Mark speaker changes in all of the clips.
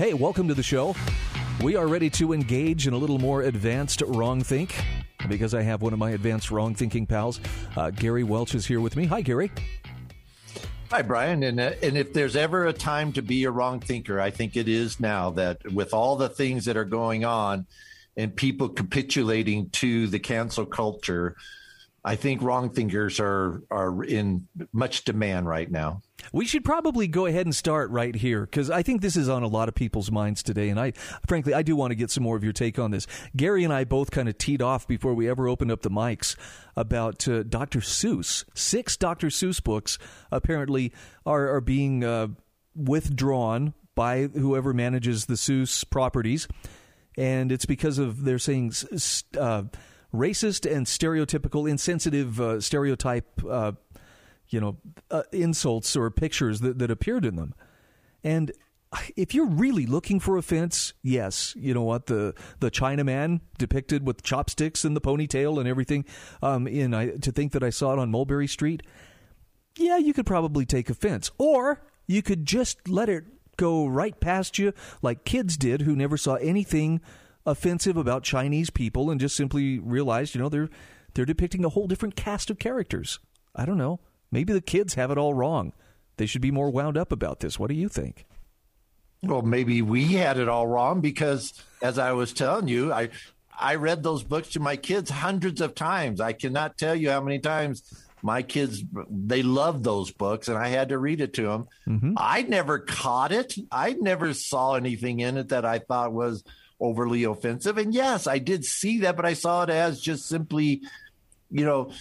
Speaker 1: Hey, welcome to the show. We are ready to engage in a little more advanced wrong think because I have one of my advanced wrong thinking pals. Uh, Gary Welch is here with me. Hi, Gary.
Speaker 2: Hi, Bryan. And, uh, and if there's ever a time to be a wrong thinker, I think it is now that with all the things that are going on and people capitulating to the cancel culture, I think wrong thinkers are are in much demand right now.
Speaker 1: We should probably go ahead and start right here because I think this is on a lot of people's minds today, and I, frankly, I do want to get some more of your take on this. Gary and I both kind of teed off before we ever opened up the mics about uh, Dr. Seuss. Six Dr. Seuss books apparently are are being uh, withdrawn by whoever manages the Seuss properties, and it's because of they're saying. Uh, racist and stereotypical, insensitive uh, stereotype, uh, you know, uh, insults or pictures that, that appeared in them. And if you're really looking for offense, yes, you know what the the Chinaman depicted with chopsticks and the ponytail and everything. Um, in I, to think that I saw it on Mulberry Street, yeah, you could probably take offense, or you could just let it go right past you, like kids did who never saw anything offensive about Chinese people and just simply realized, you know, they're they're depicting a whole different cast of characters. I don't know. Maybe the kids have it all wrong. They should be more wound up about this. What do you think?
Speaker 2: Well, maybe we had it all wrong because as I was telling you, I I read those books to my kids hundreds of times. I cannot tell you how many times my kids they loved those books and I had to read it to them. Mm-hmm. I never caught it. I never saw anything in it that I thought was overly offensive. And yes, I did see that, but I saw it as just simply, you know,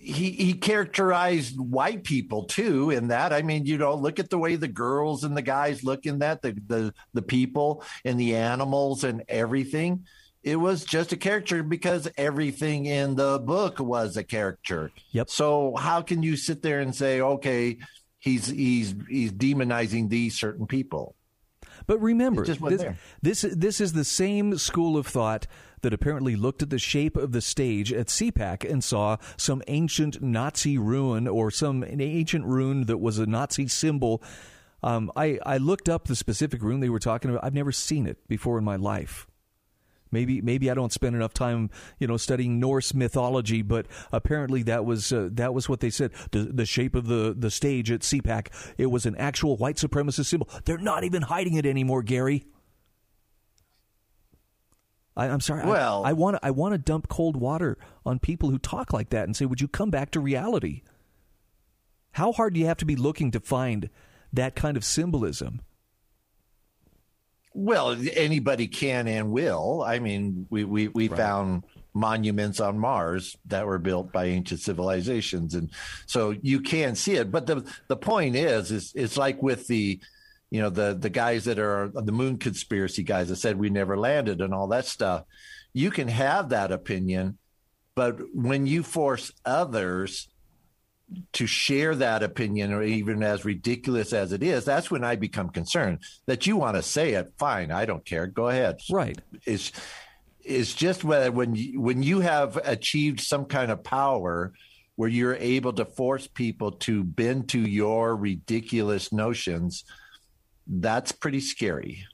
Speaker 2: he he characterized white people too in that. I mean, you know, look at the way the girls and the guys look in that, the the the people and the animals and everything. It was just a character because everything in the book was a character.
Speaker 1: Yep.
Speaker 2: So how can you sit there and say, okay, he's he's he's demonizing these certain people?
Speaker 1: But remember, this, this, this is the same school of thought that apparently looked at the shape of the stage at CPAC and saw some ancient Nazi ruin or some ancient ruin that was a Nazi symbol. Um, I, I looked up the specific ruin they were talking about. I've never seen it before in my life. Maybe maybe I don't spend enough time, you know, studying Norse mythology, but apparently that was uh, that was what they said. The, the shape of the the stage at CPAC, it was an actual white supremacist symbol. They're not even hiding it anymore, Gary. I, am sorry.
Speaker 2: Well,
Speaker 1: I want I want to dump cold water on people who talk like that and say, "Would you come back to reality?" How hard do you have to be looking to find that kind of symbolism?
Speaker 2: Well, anybody can and will. I mean, we we, we right. found monuments on Mars that were built by ancient civilizations, and so you can see it. But the the point is, is it's like with the you know the the guys that are the moon conspiracy guys that said we never landed and all that stuff. You can have that opinion, but when you force others to share that opinion or even as ridiculous as it is that's when i become concerned that you want to say it fine i don't care go ahead.
Speaker 1: Right.
Speaker 2: It's it's just whether when you, when you have achieved some kind of power where you're able to force people to bend to your ridiculous notions that's pretty scary.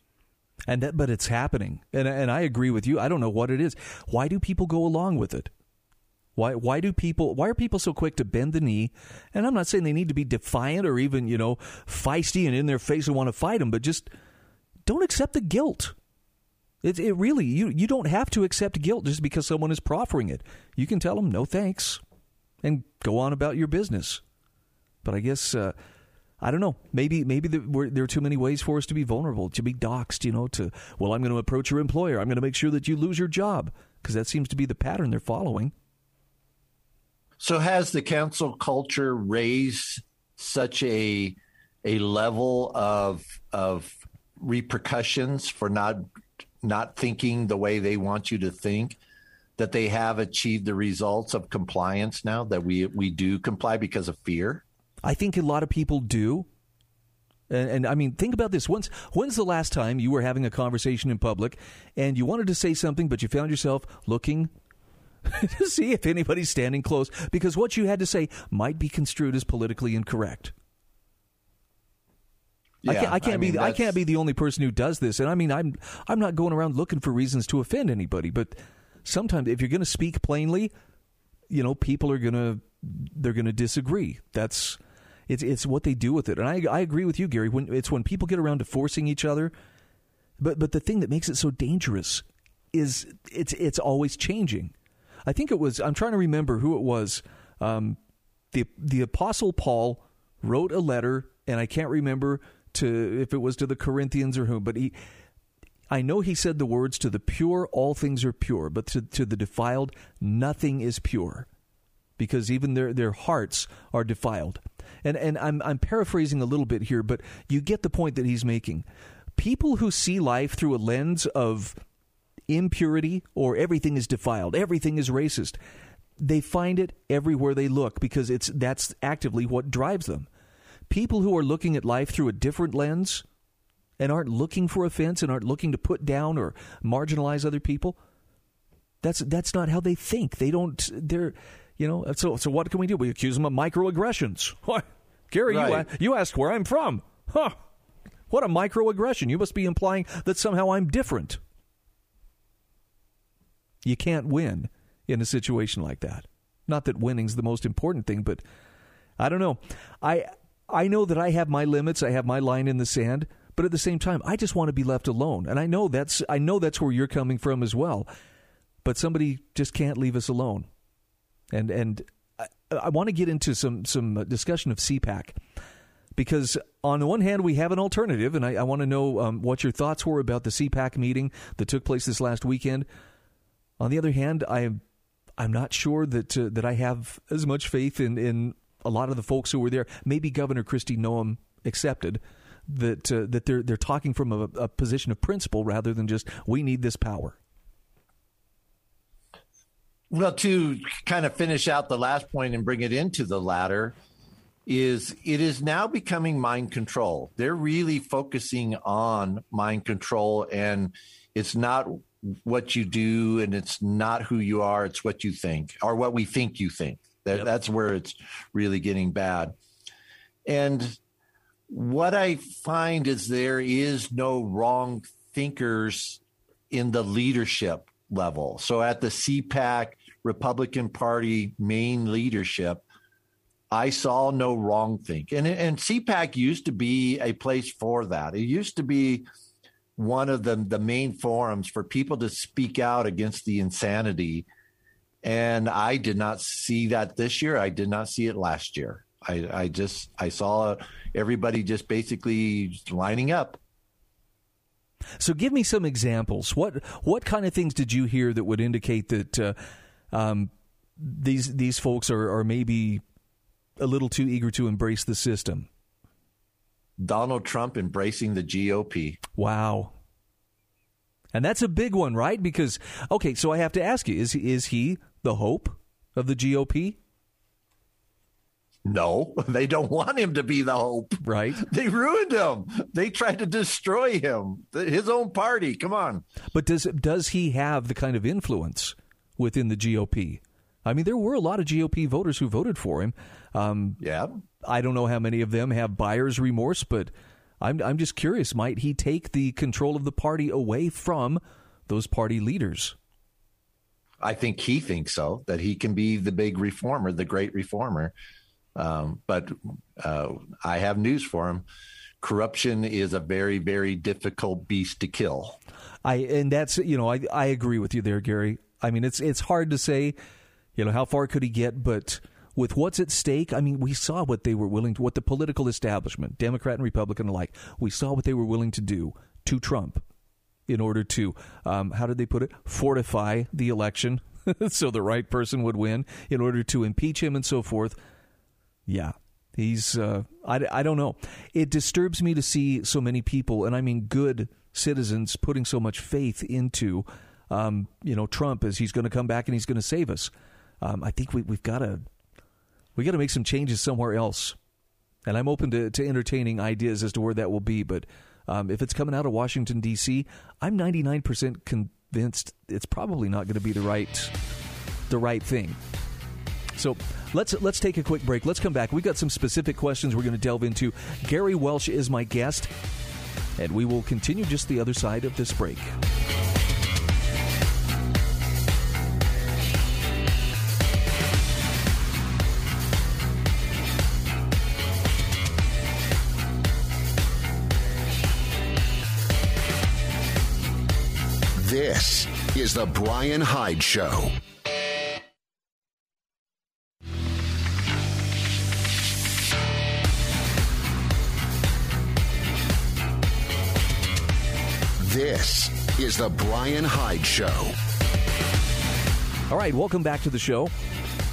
Speaker 1: And that, but it's happening. And and I agree with you. I don't know what it is. Why do people go along with it why why do people why are people so quick to bend the knee? And I'm not saying they need to be defiant or even, you know, feisty and in their face and want to fight them, but just don't accept the guilt. It, it really you you don't have to accept guilt just because someone is proffering it. You can tell them no thanks and go on about your business. But I guess uh, I don't know. Maybe maybe there, there, are too many ways for us to be vulnerable, to be doxxed. You know, to well, I'm going to approach your employer. I'm going to make sure that you lose your job because that seems to be the pattern they're following.
Speaker 2: So has the cancel culture raised such a a level of of repercussions for not not thinking the way they want you to think that they have achieved the results of compliance now that we we do comply because of fear?
Speaker 1: I think a lot of people do. And, and, I mean, think about this. When's, when's the last time you were having a conversation in public and you wanted to say something, but you found yourself looking to see if anybody's standing close because what you had to say might be construed as politically incorrect? Yeah, I can't, I can't I mean, be I can't be the only person who does this. And I mean, I'm I'm not going around looking for reasons to offend anybody, but sometimes if you're going to speak plainly, you know, people are going to they're going to disagree. That's it's it's what they do with it. And I I agree with you, Gary. When it's when people get around to forcing each other, but but the thing that makes it so dangerous is it's it's always changing. I think it was I'm trying to remember who it was. Um, the the apostle Paul wrote a letter, and I can't remember to if it was to the Corinthians or whom, but he. I know he said the words to the pure, all things are pure, but to, to the defiled, nothing is pure, because even their, their hearts are defiled and and I'm I'm paraphrasing a little bit here, but you get the point that he's making. People who see life through a lens of impurity or everything is defiled, everything is racist, they find it everywhere they look because it's that's actively what drives them. People who are looking at life through a different lens and aren't looking for offense and aren't looking to put down or marginalize other people, that's that's not how they think. They don't they're you know, so so what can we do? We accuse them of microaggressions. What? Gary, right. you, you asked where I'm from. Huh. What a microaggression. You must be implying that somehow I'm different. You can't win in a situation like that. Not that winning's the most important thing, but I don't know. I I know that I have my limits, I have my line in the sand, but at the same time, I just want to be left alone. And I know that's I know that's where you're coming from as well. But somebody just can't leave us alone. And and I, I want to get into some some discussion of CPAC because on the one hand we have an alternative, and I, I want to know um, what your thoughts were about the CPAC meeting that took place this last weekend. On the other hand, I am I'm not sure that uh, that I have as much faith in in a lot of the folks who were there. Maybe Governor Kristi Noem accepted that uh, that they're they're talking from a, a position of principle rather than just we need this power.
Speaker 2: Well, to kind of finish out the last point and bring it into the latter, is it is now becoming mind control. They're really focusing on mind control, and it's not what you do and it's not who you are, it's what you think or what we think you think. That, yep. That's where it's really getting bad. And what I find is there is no wrong thinkers in the leadership level. So at the CPAC Republican Party main leadership, I saw no wrong think. And, and CPAC used to be a place for that. It used to be one of the, the main forums for people to speak out against the insanity. And I did not see that this year. I did not see it last year. I, I just I saw everybody just basically lining up
Speaker 1: so give me some examples. What what kind of things did you hear that would indicate that uh, um, these these folks are, are maybe a little too eager to embrace the system?
Speaker 2: Donald Trump embracing the GOP.
Speaker 1: Wow. And that's a big one, right? Because okay, so I have to ask you: is is he the hope of the GOP?
Speaker 2: No, they don't want him to be the hope.
Speaker 1: Right.
Speaker 2: They ruined him. They tried to destroy him. His own party. Come on.
Speaker 1: But does does he have the kind of influence within the GOP? I mean, there were a lot of GOP voters who voted for him.
Speaker 2: Um, yeah.
Speaker 1: I don't know how many of them have buyer's remorse, but I'm I'm just curious. Might he take the control of the party away from those party leaders?
Speaker 2: I think he thinks so. That he can be the big reformer, the great reformer. Um, but uh, I have news for him. Corruption is a very, very difficult beast to kill.
Speaker 1: I and that's you know I I agree with you there, Gary. I mean it's it's hard to say, you know, how far could he get, but with what's at stake, I mean, we saw what they were willing to, what the political establishment, Democrat and Republican alike, we saw what they were willing to do to Trump in order to, um, how did they put it, fortify the election so the right person would win in order to impeach him and so forth. Yeah, he's. Uh, I, I don't know. It disturbs me to see so many people, and I mean good citizens, putting so much faith into, um, you know, Trump as he's going to come back and he's going to save us. Um, I think we, we've got to we got to make some changes somewhere else. And I'm open to, to entertaining ideas as to where that will be. But um, if it's coming out of Washington D.C., I'm 99% convinced it's probably not going to be the right the right thing. So let's let's take a quick break. Let's come back. We've got some specific questions we're going to delve into. Gary Welch is my guest, and we will continue just the other side of this break.
Speaker 3: This is The Bryan Hyde Show. This is The Bryan Hyde Show.
Speaker 1: All right, welcome back to the show.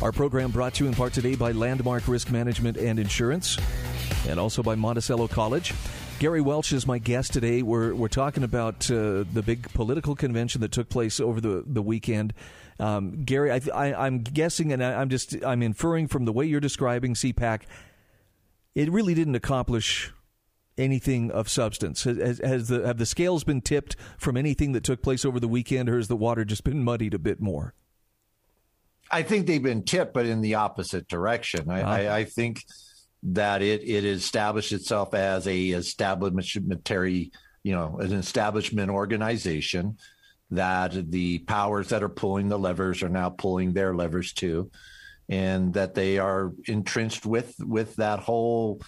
Speaker 1: Our program brought to you in part today by Landmark Risk Management and Insurance and also by Monticello College. Gary Welch is my guest today. We're we're talking about uh, the big political convention that took place over the the weekend. Um, Gary, I, am guessing, and I, I'm just I'm inferring from the way you're describing CPAC, it really didn't accomplish anything of substance. Has, has the have the scales been tipped from anything that took place over the weekend, or has the water just been muddied a bit more?
Speaker 2: I think they've been tipped, but in the opposite direction. I, uh-huh. I, I think that it it established itself as a establishmentary, you know, an establishment organization. That the powers that are pulling the levers are now pulling their levers too, and that they are entrenched with with that whole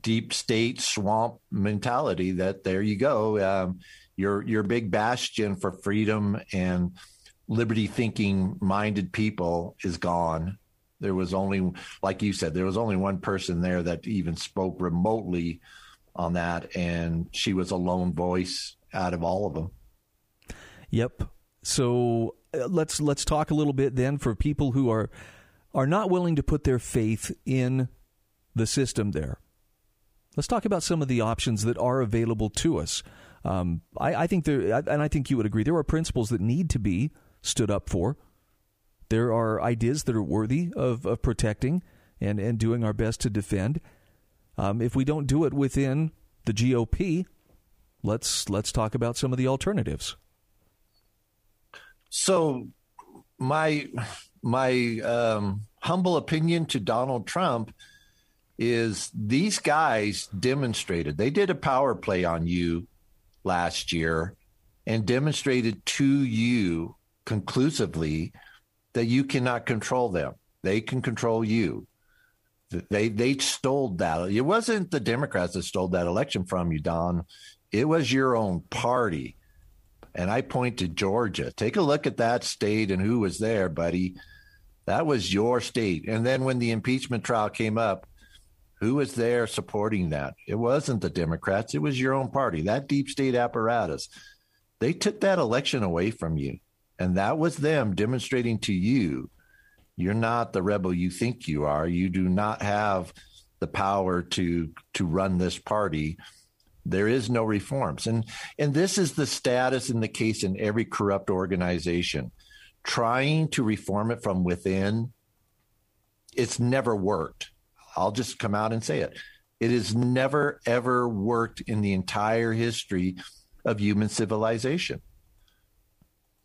Speaker 2: deep state swamp mentality. That there you go, um, your your big bastion for freedom and liberty thinking minded people is gone there was only, like you said, there was only one person there that even spoke remotely on that, and she was a lone voice out of all of them.
Speaker 1: Yep. So uh, let's let's talk a little bit then for people who are are not willing to put their faith in the system there. Let's talk about some of the options that are available to us. Um, I, I, think there, and I think you would agree, there are principles that need to be stood up for there are ideas that are worthy of, of protecting and, and doing our best to defend. Um, if we don't do it within the GOP, let's let's talk about some of the alternatives.
Speaker 2: So, my my um, humble opinion to Donald Trump is these guys demonstrated they did a power play on you last year and demonstrated to you conclusively that you cannot control them. They can control you. They they stole that. It wasn't the Democrats that stole that election from you, Don. It was your own party. And I point to Georgia. Take a look at that state and who was there, buddy. That was your state. And then when the impeachment trial came up, who was there supporting that? It wasn't the Democrats, it was your own party, that deep state apparatus. They took that election away from you. And that was them demonstrating to you you're not the rebel you think you are. You do not have the power to to run this party. There is no reforms. And and this is the status in the case in every corrupt organization. Trying to reform it from within, it's never worked. I'll just come out and say it. It has never ever worked in the entire history of human civilization.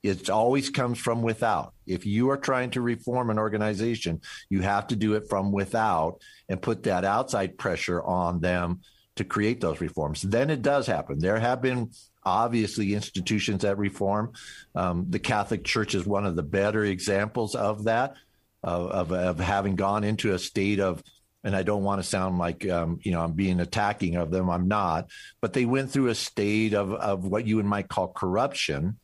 Speaker 2: It always comes from without. If you are trying to reform an organization, you have to do it from without and put that outside pressure on them to create those reforms. Then it does happen. There have been obviously institutions that reform. Um, the Catholic Church is one of the better examples of that, of, of, of having gone into a state of and I don't want to sound like um, you know I'm being attacking of them. I'm not, but they went through a state of of what you and might call corruption,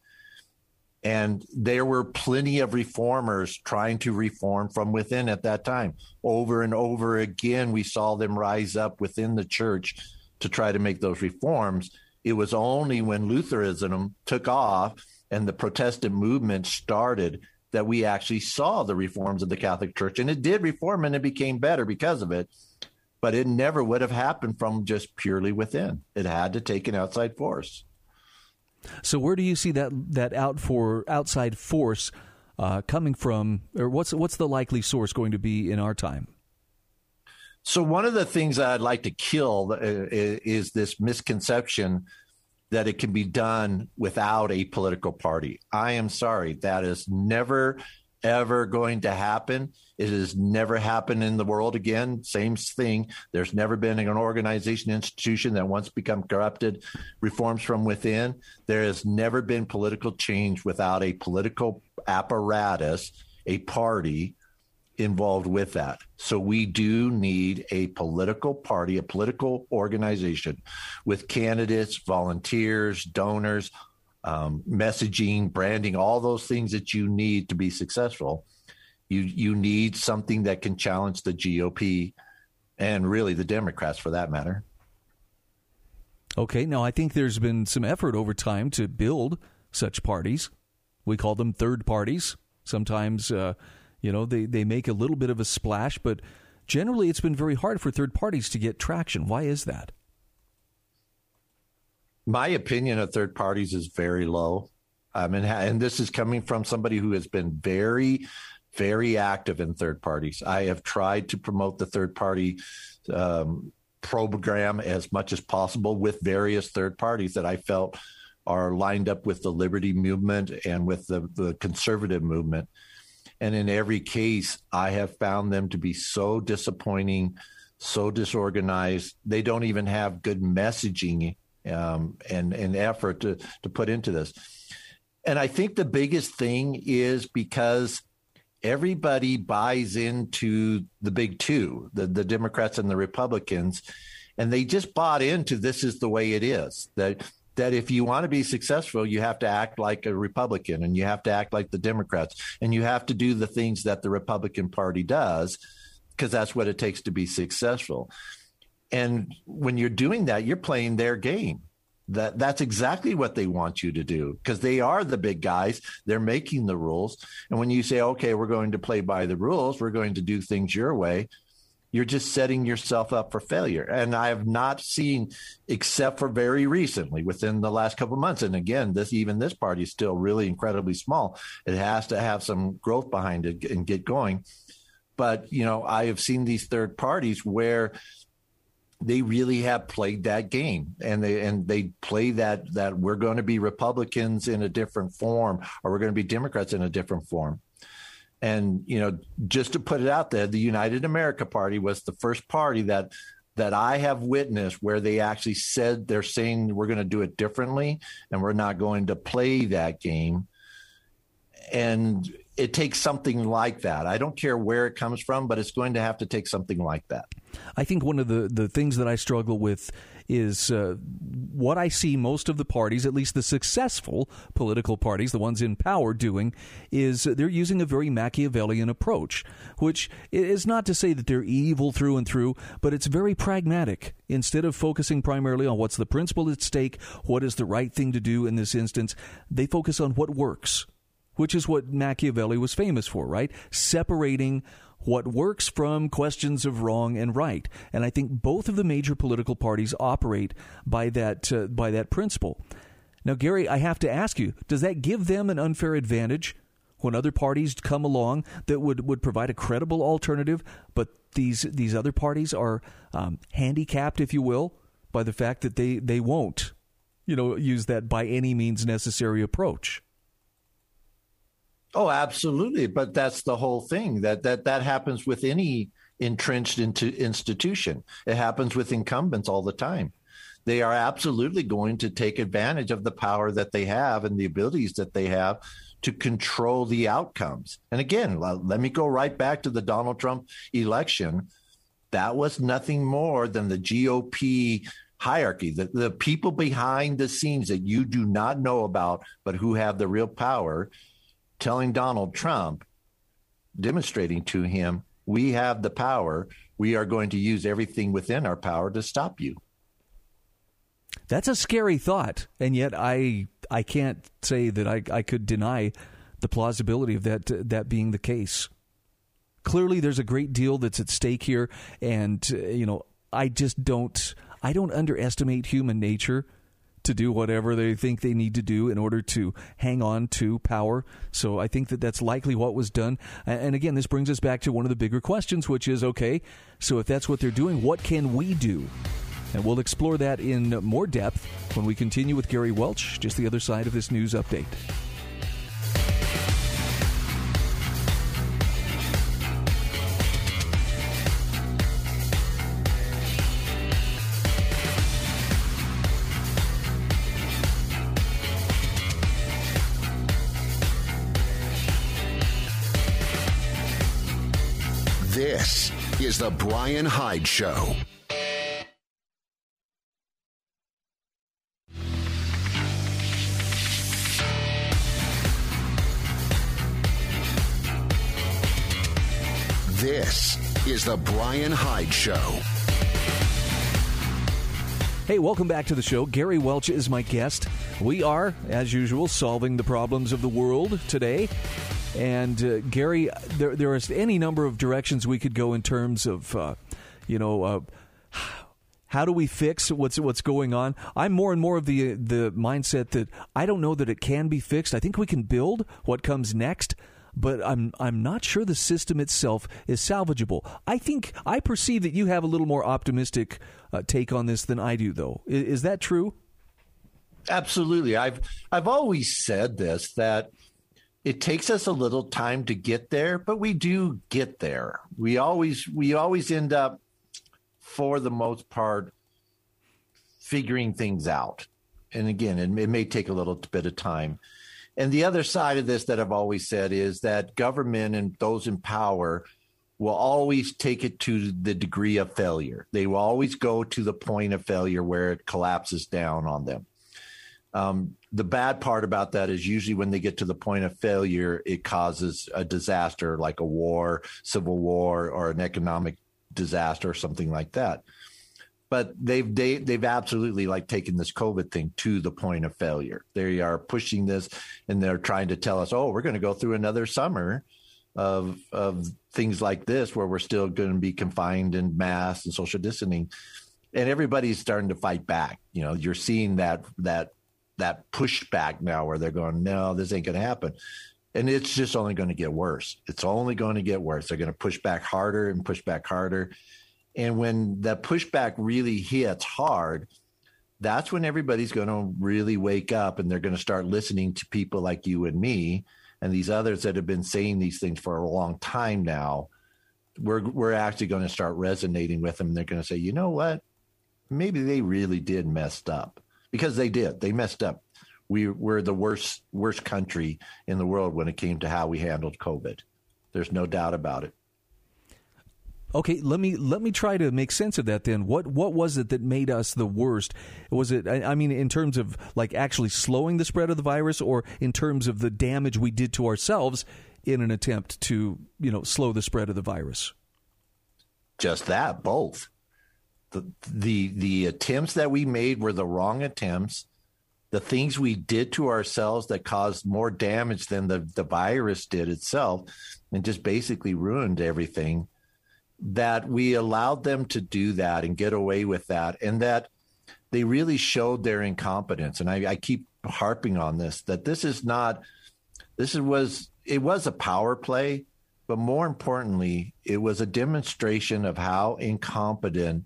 Speaker 2: and there were plenty of reformers trying to reform from within at that time. Over and over again, we saw them rise up within the church to try to make those reforms. It was only when Lutheranism took off and the Protestant movement started that we actually saw the reforms of the Catholic Church. And it did reform and it became better because of it. But it never would have happened from just purely within. It had to take an outside force.
Speaker 1: So where do you see that that out for outside force uh, coming from, or what's what's the likely source going to be in our time?
Speaker 2: So one of the things I'd like to kill uh, is this misconception that it can be done without a political party. I am sorry, that is never ever going to happen. It has never happened in the world again. Same thing. There's never been an organization, institution that once become corrupted, reforms from within. There has never been political change without a political apparatus, a party involved with that. So we do need a political party, a political organization with candidates, volunteers, donors, um, messaging, branding, all those things that you need to be successful. You you need something that can challenge the GOP and really the Democrats for that matter.
Speaker 1: Okay, now I think there's been some effort over time to build such parties. We call them third parties. Sometimes, uh, you know, they, they make a little bit of a splash, but generally it's been very hard for third parties to get traction. Why is that?
Speaker 2: my opinion of third parties is very low. I mean, and this is coming from somebody who has been very, very active in third parties. I have tried to promote the third party um, program as much as possible with various third parties that I felt are lined up with the liberty movement and with the, the conservative movement. And in every case, I have found them to be so disappointing, so disorganized. They don't even have good messaging um, and and effort to to put into this. And I think the biggest thing is because everybody buys into the big two, the the Democrats and the Republicans, and they just bought into this is the way it is that that if you want to be successful, you have to act like a Republican and you have to act like the Democrats and you have to do the things that the Republican Party does because that's what it takes to be successful. And when you're doing that, you're playing their game. That that's exactly what they want you to do because they are the big guys. They're making the rules. And when you say, "Okay, we're going to play by the rules. We're going to do things your way," you're just setting yourself up for failure. And I have not seen, except for very recently, within the last couple months. And again, this even this party is still really incredibly small. It has to have some growth behind it and get going. But you know, I have seen these third parties where they really have played that game and they and they play that that we're going to be republicans in a different form or we're going to be democrats in a different form. And you know just to put it out there the united america party was the first party that that i have witnessed where they actually said they're saying we're going to do it differently and we're not going to play that game. And it takes something like that. I don't care where it comes from, but it's going to have to take something like that.
Speaker 1: I think one of the, the things that I struggle with is uh, what I see most of the parties, at least the successful political parties, the ones in power, doing is they're using a very Machiavellian approach, which is not to say that they're evil through and through, but it's very pragmatic. Instead of focusing primarily on what's the principle at stake, what is the right thing to do in this instance, they focus on what works which is what Machiavelli was famous for, right? Separating what works from questions of wrong and right. And I think both of the major political parties operate by that uh, by that principle. Now, Gary, I have to ask you: Does that give them an unfair advantage when other parties come along that would, would provide a credible alternative, but these these other parties are um, handicapped, if you will, by the fact that they they won't, you know, use that by any means necessary approach?
Speaker 2: Oh, absolutely. But that's the whole thing that that that happens with any entrenched into institution. It happens with incumbents all the time. They are absolutely going to take advantage of the power that they have and the abilities that they have to control the outcomes. And again, let me go right back to the Donald Trump election. That was nothing more than the GOP hierarchy, the, the people behind the scenes that you do not know about, but who have the real power telling Donald Trump, demonstrating to him, we have the power. We are going to use everything within our power to stop you.
Speaker 1: That's a scary thought, and yet I I can't say that I, I could deny the plausibility of that that being the case. Clearly, there's a great deal that's at stake here, and uh, you know, I just don't I don't underestimate human nature to do whatever they think they need to do in order to hang on to power. So I think that that's likely what was done. And again, this brings us back to one of the bigger questions, which is okay, so if that's what they're doing, what can we do? And we'll explore that in more depth when we continue with Gary Welch, just the other side of this news update.
Speaker 3: The Bryan Hyde Show. This is The Bryan Hyde Show.
Speaker 1: Hey, welcome back to the show. Gary Welch is my guest. We are, as usual, solving the problems of the world today. And uh, Gary, there there is any number of directions we could go in terms of, uh, you know. Uh, how do we fix what's what's going on? I'm more and more of the the mindset that I don't know that it can be fixed. I think we can build what comes next, but I'm I'm not sure the system itself is salvageable. I think I perceive that you have a little more optimistic uh, take on this than I do, though. Is, is that true?
Speaker 2: Absolutely. I've I've always said this that it takes us a little time to get there, but we do get there. We always we always end up for the most part figuring things out. And again, it, it may take a little bit of time. And the other side of this that I've always said is that government and those in power will always take it to the degree of failure. They will always go to the point of failure where it collapses down on them. Um, the bad part about that is usually when they get to the point of failure, it causes a disaster like a war, civil war, or an economic disaster or something like that. But they've they, have they have absolutely like taken this COVID thing to the point of failure. They are pushing this, and they're trying to tell us, "Oh, we're going to go through another summer of of things like this where we're still going to be confined in mass and social distancing." And everybody's starting to fight back. You know, you're seeing that that that pushback now where they're going, no, this ain't going to happen. And it's just only going to get worse. It's only going to get worse. They're going to push back harder and push back harder. And when that pushback really hits hard, that's when everybody's going to really wake up and they're going to start listening to people like you and me and these others that have been saying these things for a long time now. We're we're actually going to start resonating with them. They're going to say, you know what? Maybe they really did messed up because they did. They messed up. We were the worst worst country in the world when it came to how we handled COVID. There's no doubt about it.
Speaker 1: Okay, let me let me try to make sense of that. Then, what what was it that made us the worst? Was it? I, I mean, in terms of like actually slowing the spread of the virus, or in terms of the damage we did to ourselves in an attempt to you know slow the spread of the virus?
Speaker 2: Just that, both the the the attempts that we made were the wrong attempts. The things we did to ourselves that caused more damage than the, the virus did itself and just basically ruined everything. That we allowed them to do that and get away with that, and that they really showed their incompetence. And I, I keep harping on this that this is not this was it was a power play, but more importantly, it was a demonstration of how incompetent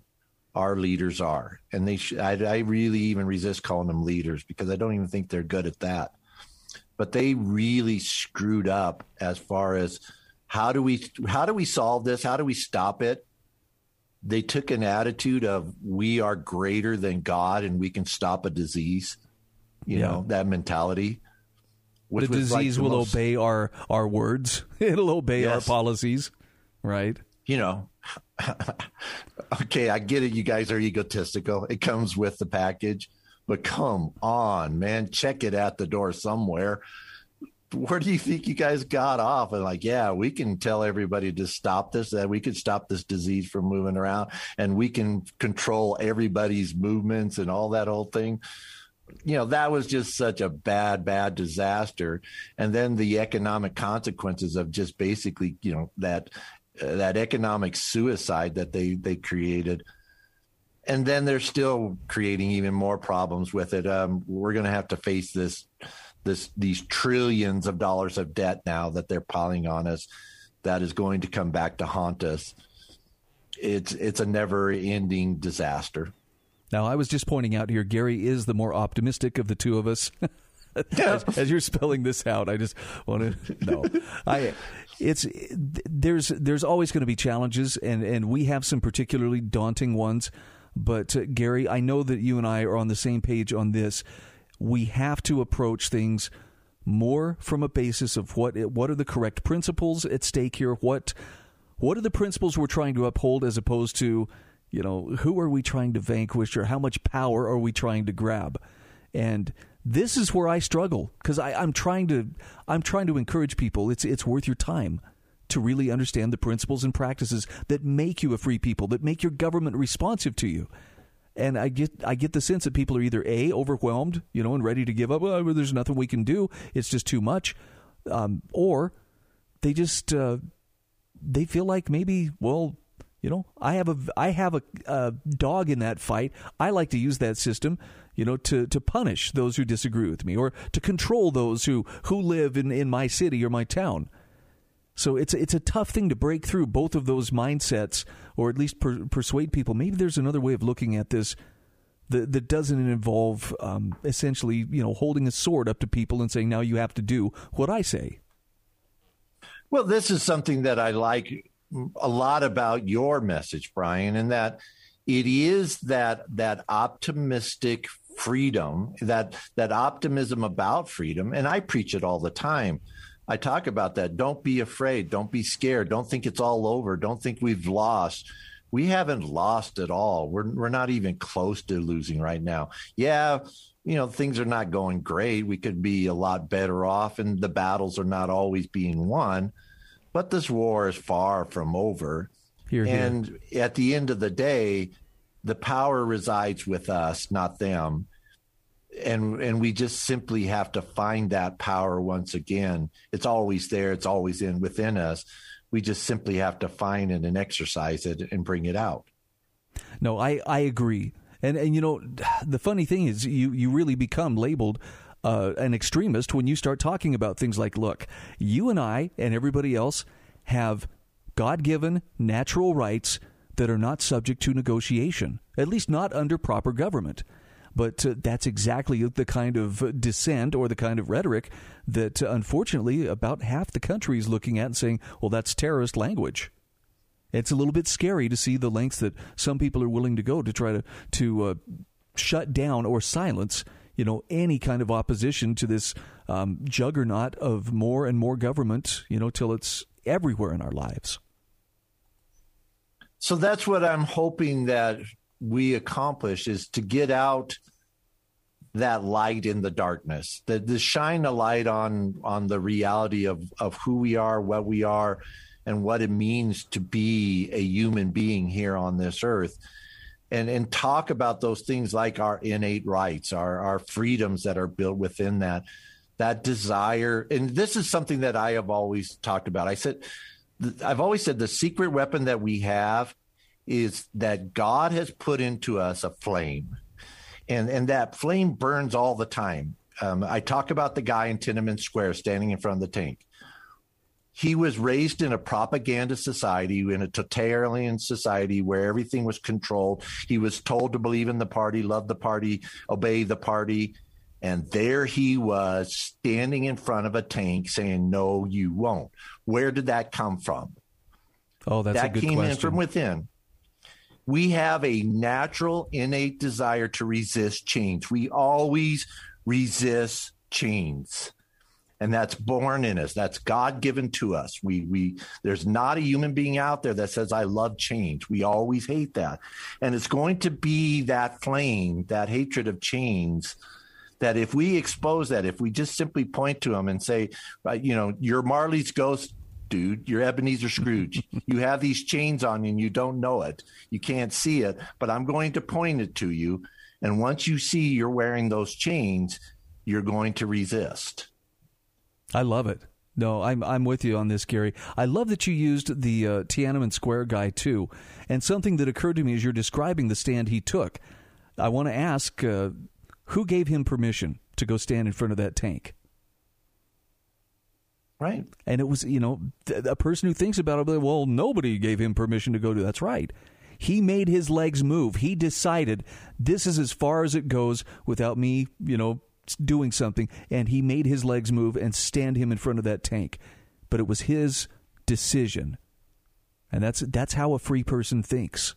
Speaker 2: our leaders are. And they, sh- I, I really even resist calling them leaders because I don't even think they're good at that. But they really screwed up as far as how do we how do we solve this? How do we stop it? They took an attitude of we are greater than God and we can stop a disease. You yeah. know that mentality.
Speaker 1: the disease like the will most, obey our our words. It'll obey yes. our policies, right?
Speaker 2: You know, okay, I get it. You guys are egotistical. It comes with the package, but come on, man, check it at the door somewhere. Where do you think you guys got off? And like, yeah, we can tell everybody to stop this, that we could stop this disease from moving around and we can control everybody's movements and all that whole thing. you know that was just such a bad bad disaster and then the economic consequences of just basically you know that uh, that economic suicide that they they created. And then they're still creating even more problems with it. Um, we're going to have to face this this these trillions of dollars of debt now that they're piling on us that is going to come back to haunt us. It's it's a never ending disaster.
Speaker 1: Now, I was just pointing out here, Gary is the more optimistic of the two of us. as, as, you're spelling this out, I just want to know. I it's there's there's always going to be challenges, and and we have some particularly daunting ones. But uh, Gary, I know that you and I are on the same page on this. We have to approach things more from a basis of what what are the correct principles at stake here. What what are the principles we're trying to uphold, as opposed to you know, who are we trying to vanquish or how much power are we trying to grab? And this is where I struggle because I'm trying to I'm trying to encourage people. It's it's worth your time to really understand the principles and practices that make you a free people, that make your government responsive to you. And I get I get the sense that people are either a overwhelmed, you know, and ready to give up. Well, there's nothing we can do; it's just too much, um, or they just uh, they feel like maybe well you know, I have a I have a, a, dog in that fight. I like to use that system, you know, to to punish those who disagree with me or to control those who who live in in my city or my town. So it's it's a tough thing to break through both of those mindsets, or at least per, persuade people. Maybe there's another way of looking at this that that doesn't involve um, essentially, you know, holding a sword up to people and saying, "Now you have to do what I say."
Speaker 2: Well, this is something that I like a lot about your message, Bryan, and that it is that that optimistic freedom, that that optimism about freedom, and I preach it all the time. I talk about that. Don't be afraid. Don't be scared. Don't think it's all over. Don't think we've lost. We haven't lost at all. We're we're not even close to losing right now. Yeah, you know, things are not going great. We could be a lot better off and the battles are not always being won but this war is far from over. Here, and here. at the end of the day, the power resides with us, not them. And and we just simply have to find that power once again. It's always there. It's always in within us. We just simply have to find it and exercise it and bring it out.
Speaker 1: No, I I agree. And and you know, the funny thing is, you you really become labeled uh, an extremist when you start talking about things like, look, you and I and everybody else have God given natural rights that are not subject to negotiation, at least not under proper government. But uh, that's exactly the kind of dissent or the kind of rhetoric that, uh, unfortunately, about half the country is looking at and saying, well, that's terrorist language. It's a little bit scary to see the lengths that some people are willing to go to try to, to uh, shut down or silence you know any kind of opposition to this um, juggernaut of more and more government, you know, till it's everywhere in our lives.
Speaker 2: So that's what I'm hoping that we accomplish is to get out that light in the darkness, that to shine a light on on the reality of of who we are, what we are, and what it means to be a human being here on this earth and and talk about those things like our innate rights, our our freedoms that are built within that that desire. And this is something that I have always talked about. I said I've always said the secret weapon that we have is that God has put into us a flame. And and that flame burns all the time. Um, I talk about the guy in Tiananmen Square standing in front of the tank he was raised in a propaganda society, in a totalitarian society where everything was controlled. He was told to believe in the party, love the party, obey the party. And there he was standing in front of a tank saying, No, you won't. Where did that come from?
Speaker 1: Oh, that's
Speaker 2: that
Speaker 1: came
Speaker 2: question. in from within. We have a natural, innate desire to resist change. We always resist change and that's born in us that's god given to us we we there's not a human being out there that says i love change we always hate that and it's going to be that flame that hatred of change that if we expose that if we just simply point to them and say right you know you're marley's ghost dude you're ebenezer scrooge you have these chains on you and you don't know it you can't see it but i'm going to point it to you And once you see you're wearing those chains, you're going to resist.
Speaker 1: I love it. No, I'm I'm with you on this, Gary. I love that you used the uh, Tiananmen Square guy too, and something that occurred to me as you're describing the stand he took. I want to ask, uh, who gave him permission to go stand in front of that tank?
Speaker 2: Right.
Speaker 1: And it was, you know, a person who thinks about it, well, nobody gave him permission to go to. That's right. He made his legs move. He decided this is as far as it goes without me, you know, doing something, and he made his legs move and stand him in front of that tank. But it was his decision, and that's that's how a free person thinks.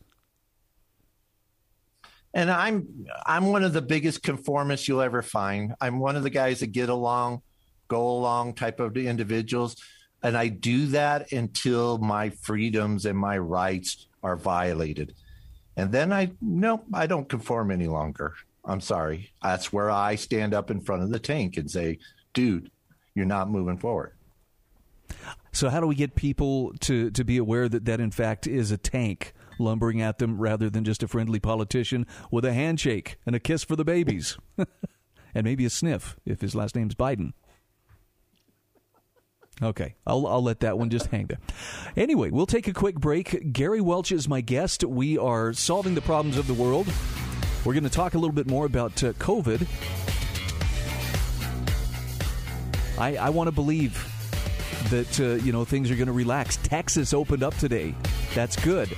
Speaker 2: And I'm I'm one of the biggest conformists you'll ever find. I'm one of the guys that get along, go along type of individuals, and I do that until my freedoms and my rights are violated. And then I no, I don't conform any longer. I'm sorry. That's where I stand up in front of the tank and say, dude, you're not moving forward.
Speaker 1: So, how do we get people to, to be aware that that, in fact, is a tank lumbering at them rather than just a friendly politician with a handshake and a kiss for the babies? and maybe a sniff if his last name's Biden. Okay, I'll, I'll let that one just hang there. Anyway, we'll take a quick break. Gary Welch is my guest. We are solving the problems of the world we're going to talk a little bit more about uh, COVID. I, I want to believe that uh, you know things are going to relax. Texas opened up today. That's good.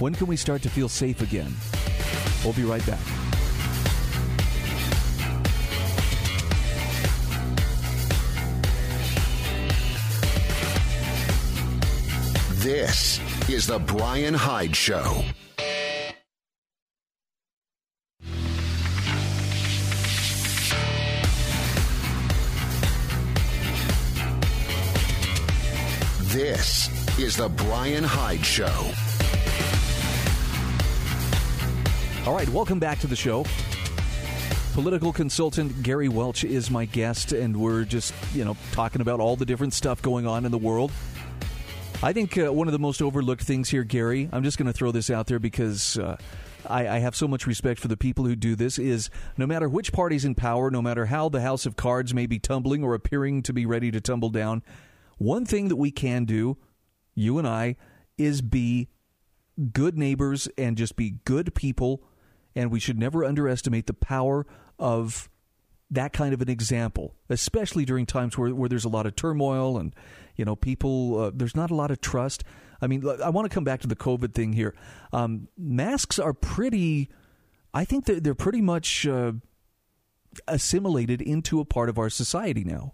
Speaker 1: When can we start to feel safe again? We'll be right back.
Speaker 3: This is the Bryan Hyde Show. This is the Bryan Hyde Show.
Speaker 1: All right, welcome back to the show. Political consultant Gary Welch is my guest, and we're just, you know, talking about all the different stuff going on in the world. I think uh, one of the most overlooked things here, Gary, I'm just going to throw this out there because uh, I, I, have so much respect for the people who do this, is no matter which party's in power, no matter how the House of Cards may be tumbling or appearing to be ready to tumble down, one thing that we can do, you and I, is be good neighbors and just be good people. And we should never underestimate the power of that kind of an example, especially during times where, where there's a lot of turmoil and, you know, people, uh, there's not a lot of trust. I mean, I want to come back to the COVID thing here. Um, masks are pretty, I think they're, they're pretty much uh, assimilated into a part of our society now.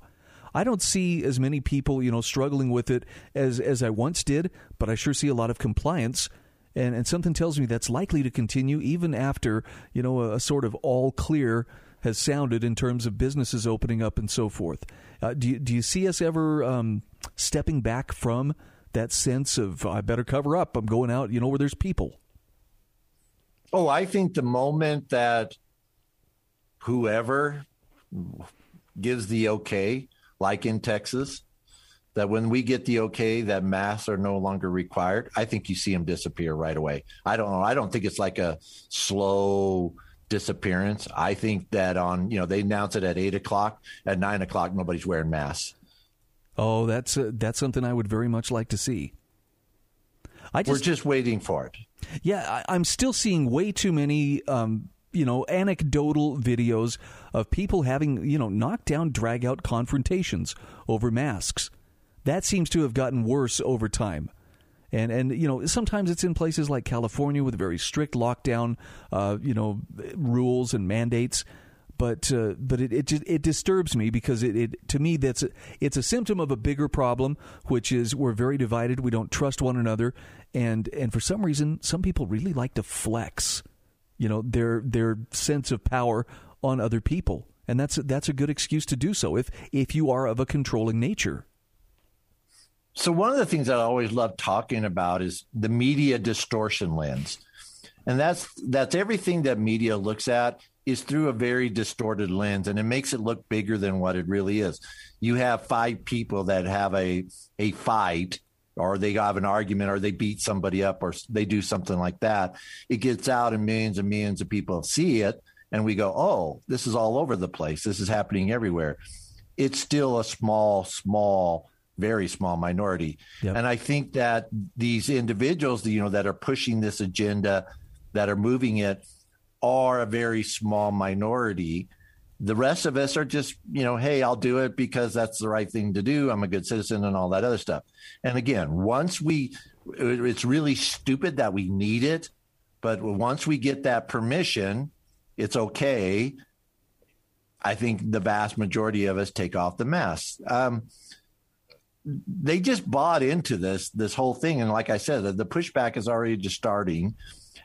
Speaker 1: I don't see as many people, you know, struggling with it as as I once did, but I sure see a lot of compliance. And, and something tells me that's likely to continue even after, you know, a, a sort of all clear has sounded in terms of businesses opening up and so forth. Uh, do, you, do you see us ever um, stepping back from that sense of, I better cover up, I'm going out, you know, where there's people?
Speaker 2: Oh, I think the moment that whoever gives the okay like in Texas, that when we get the okay that masks are no longer required, I think you see them disappear right away. I don't know. I don't think it's like a slow disappearance. I think that on you know they announce it at eight o'clock, at nine o'clock nobody's wearing masks.
Speaker 1: Oh, that's uh, that's something I would very much like to see.
Speaker 2: I just, We're just waiting for it.
Speaker 1: Yeah, I, am still seeing way too many um, you know, anecdotal videos of people having, you know, knockdown, drag out confrontations over masks. That seems to have gotten worse over time. And, and you know sometimes it's in places like California with very strict lockdown uh, you know rules and mandates. But uh, but it it, it disturbs me because it, it to me that's a, it's a symptom of a bigger problem which is we're very divided. We don't trust one another. And and for some reason some people really like to flex you know their their sense of power on other people. And that's that's a good excuse to do so if if you are of a controlling nature
Speaker 2: so one of the things that I always love talking about is the media distortion lens and that's that's everything that media looks at is through a very distorted lens and it makes it look bigger than what it really is you have five people that have a a fight or they have an argument or they beat somebody up or they do something like that, it gets out and millions and millions of people see it. And we go, oh, this is all over the place. This is happening everywhere. It's still a small, small, very small minority. Yep. And I think that these individuals, you know, that are pushing this agenda, that are moving it, are a very small minority the rest of us are just, you know, hey, I'll do it because that's the right thing to do. I'm a good citizen and all that other stuff. And again, once we, it's really stupid that we need it, but once we get that permission, it's okay. I think the vast majority of us take off the mask. Um, they just bought into this this whole thing, and like I said, the pushback is already just starting.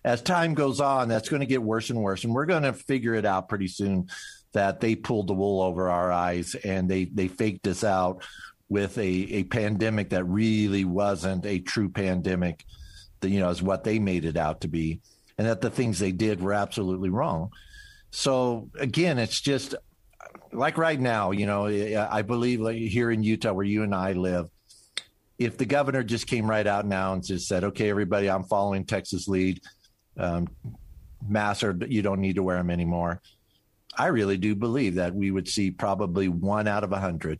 Speaker 2: As time goes on, that's going to get worse and worse, and we're going to figure it out pretty soon that they pulled the wool over our eyes and they they faked us out with a, a pandemic that really wasn't a true pandemic that you know is what they made it out to be and that the things they did were absolutely wrong. So again it's just like right now you know i believe like here in utah where you and i live if the governor just came right out now and just said okay everybody i'm following texas lead um, masks are you don't need to wear them anymore I really do believe that we would see probably one out of a hundred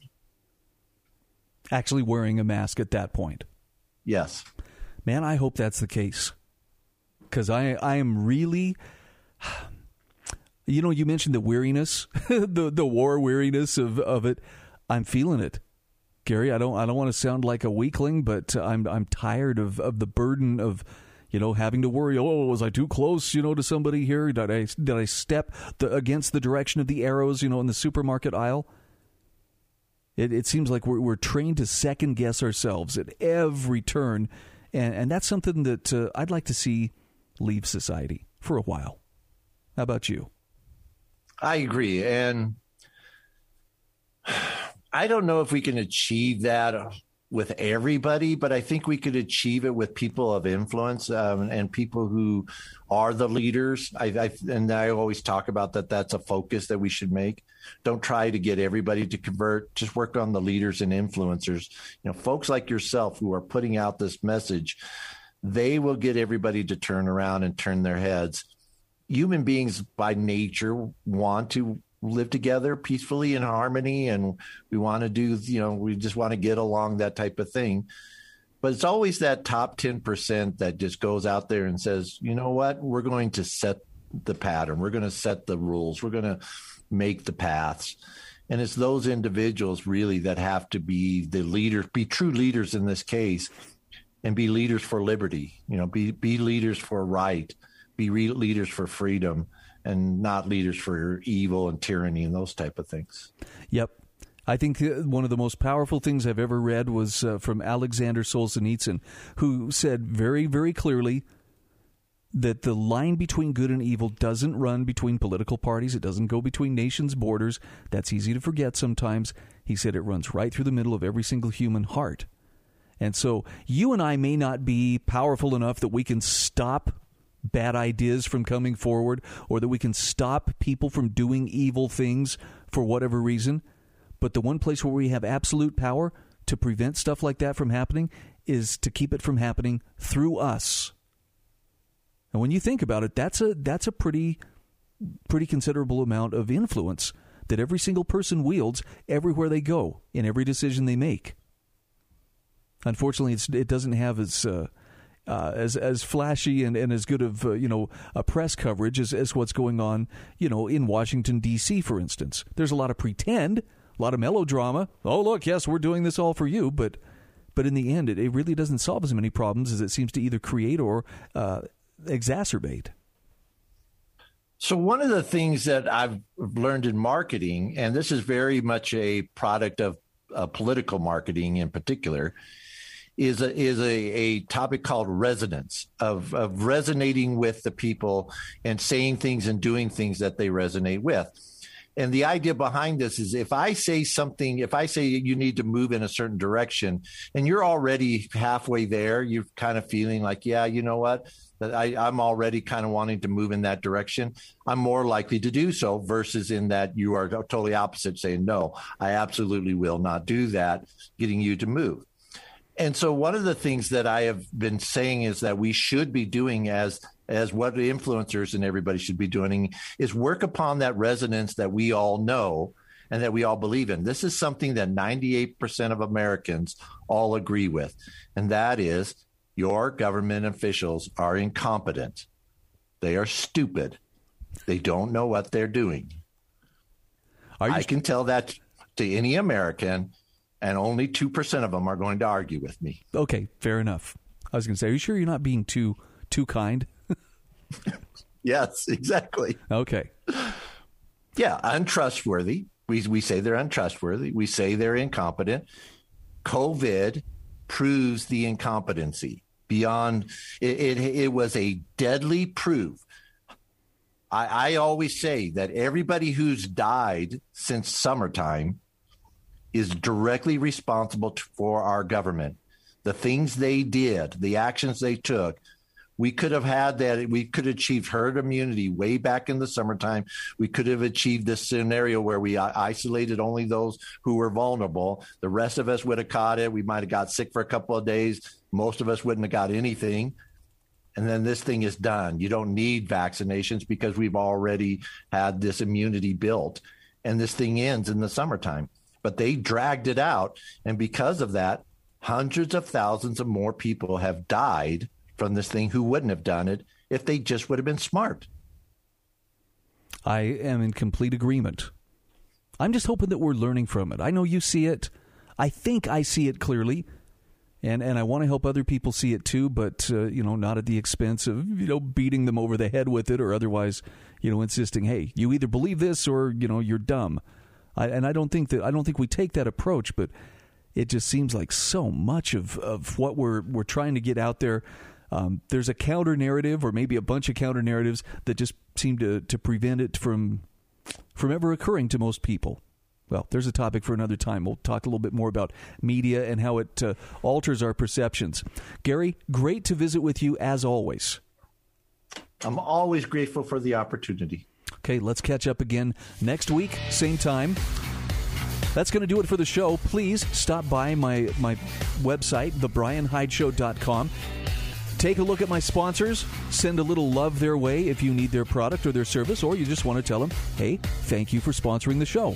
Speaker 1: actually wearing a mask at that point.
Speaker 2: Yes,
Speaker 1: man, I hope that's the case because I I am really. You know, you mentioned the weariness, the the war weariness of, of it. I'm feeling it, Gary. I don't I don't want to sound like a weakling, but I'm I'm tired of, of the burden of you know, having to worry, oh, was I too close, you know, to somebody here? Did I did I step the, against the direction of the arrows, you know, in the supermarket aisle? It, it seems like we're, we're trained to second guess ourselves at every turn, and, and that's something that uh, I'd like to see leave society for a while. How about you?
Speaker 2: I agree, and I don't know if we can achieve that with everybody, but I think we could achieve it with people of influence um, and people who are the leaders. I, I, and I always talk about that. That's a focus that we should make. Don't try to get everybody to convert. Just work on the leaders and influencers. You know, folks like yourself who are putting out this message. They will get everybody to turn around and turn their heads. Human beings by nature want to live together peacefully in harmony and we want to do you know we just want to get along that type of thing. But it's always that top 10% that just goes out there and says you know what? We're going to set the pattern. We're going to set the rules. We're going to make the paths. And it's those individuals really that have to be the leaders be true leaders in this case and be leaders for liberty you know be be leaders for right be re- leaders for freedom and not leaders for evil and tyranny and those type of things.
Speaker 1: Yep. I think uh, one of the most powerful things I've ever read was uh, from Alexander Solzhenitsyn, who said very, very clearly that the line between good and evil doesn't run between political parties. It doesn't go between nations' borders. That's easy to forget sometimes. He said it runs right through the middle of every single human heart. And so you and I may not be powerful enough that we can stop bad ideas from coming forward or that we can stop people from doing evil things for whatever reason. But the one place where we have absolute power to prevent stuff like that from happening is to keep it from happening through us. And when you think about it, that's a that's a pretty pretty considerable amount of influence that every single person wields everywhere they go in every decision they make. Unfortunately, it doesn't have as uh, uh, as as flashy and, and as good of uh, you know a press coverage as, as what's going on you know in Washington D.C. for instance. There's a lot of pretend, a lot of melodrama. Oh look, yes, we're doing this all for you, but but in the end, it, it really doesn't solve as many problems as it seems to either create or uh, exacerbate.
Speaker 2: So, one of the things that I've learned in marketing, and this is very much a product of uh, political marketing in particular, is a, is a, a topic called resonance of, of resonating with the people and saying things and doing things that they resonate with. And the idea behind this is if I say something, if I say you need to move in a certain direction and you're already halfway there, you're kind of feeling like, yeah, you know what? I, I'm already kind of wanting to move in that direction. I'm more likely to do so versus in that you are totally opposite saying, no, I absolutely will not do that, getting you to move. And so one of the things that I have been saying is that we should be doing as as what influencers and everybody should be doing is work upon that resonance that we all know and that we all believe in. This is something that 98% of Americans all agree with. And that is your government officials are incompetent. They are stupid. They don't know what they're doing. I can tell that to any American, and only 2% of them are going to argue with me.
Speaker 1: Okay, fair enough. I was going to say, are you sure you're not being too too kind?
Speaker 2: yes, exactly.
Speaker 1: Okay.
Speaker 2: Yeah, untrustworthy. We we say they're untrustworthy. We say they're incompetent. COVID proves the incompetency beyond it, it, it was a deadly proof I, I always say that everybody who's died since summertime is directly responsible for our government. The things they did, the actions they took, we could have had that. We could have achieved herd immunity way back in the summertime. We could have achieved this scenario where we uh, isolated only those who were vulnerable. The rest of us would have caught it. We might have got sick for a couple of days. Most of us wouldn't have got anything and then this thing is done. You don't need vaccinations because we've already had this immunity built, and this thing ends in the summertime. But they dragged it out, and because of that, hundreds of thousands of more people have died from this thing who wouldn't have done it if they just would have been smart.
Speaker 1: I am in complete agreement. I'm just hoping that we're learning from it. I know you see it. I think I see it clearly and and I want to help other people see it too, but uh, you know, not at the expense of you know beating them over the head with it, or otherwise, you know, insisting, hey, you either believe this or you know you're dumb. I, and I don't think that I don't think we take that approach, but it just seems like so much of, of what we're we're trying to get out there. Um, there's a counter narrative, or maybe a bunch of counter narratives that just seem to to prevent it from from ever occurring to most people well, there's a topic for another time. We'll talk a little bit more about media and how it uh, alters our perceptions. Gary, great to visit with you as always.
Speaker 2: I'm always grateful for the opportunity.
Speaker 1: Okay, let's catch up again next week, same time. That's going to do it for the show. Please stop by my, my website, thebryanhydeshow.com. Take a look at my sponsors. Send a little love their way if you need their product or their service, or you just want to tell them, hey, thank you for sponsoring the show.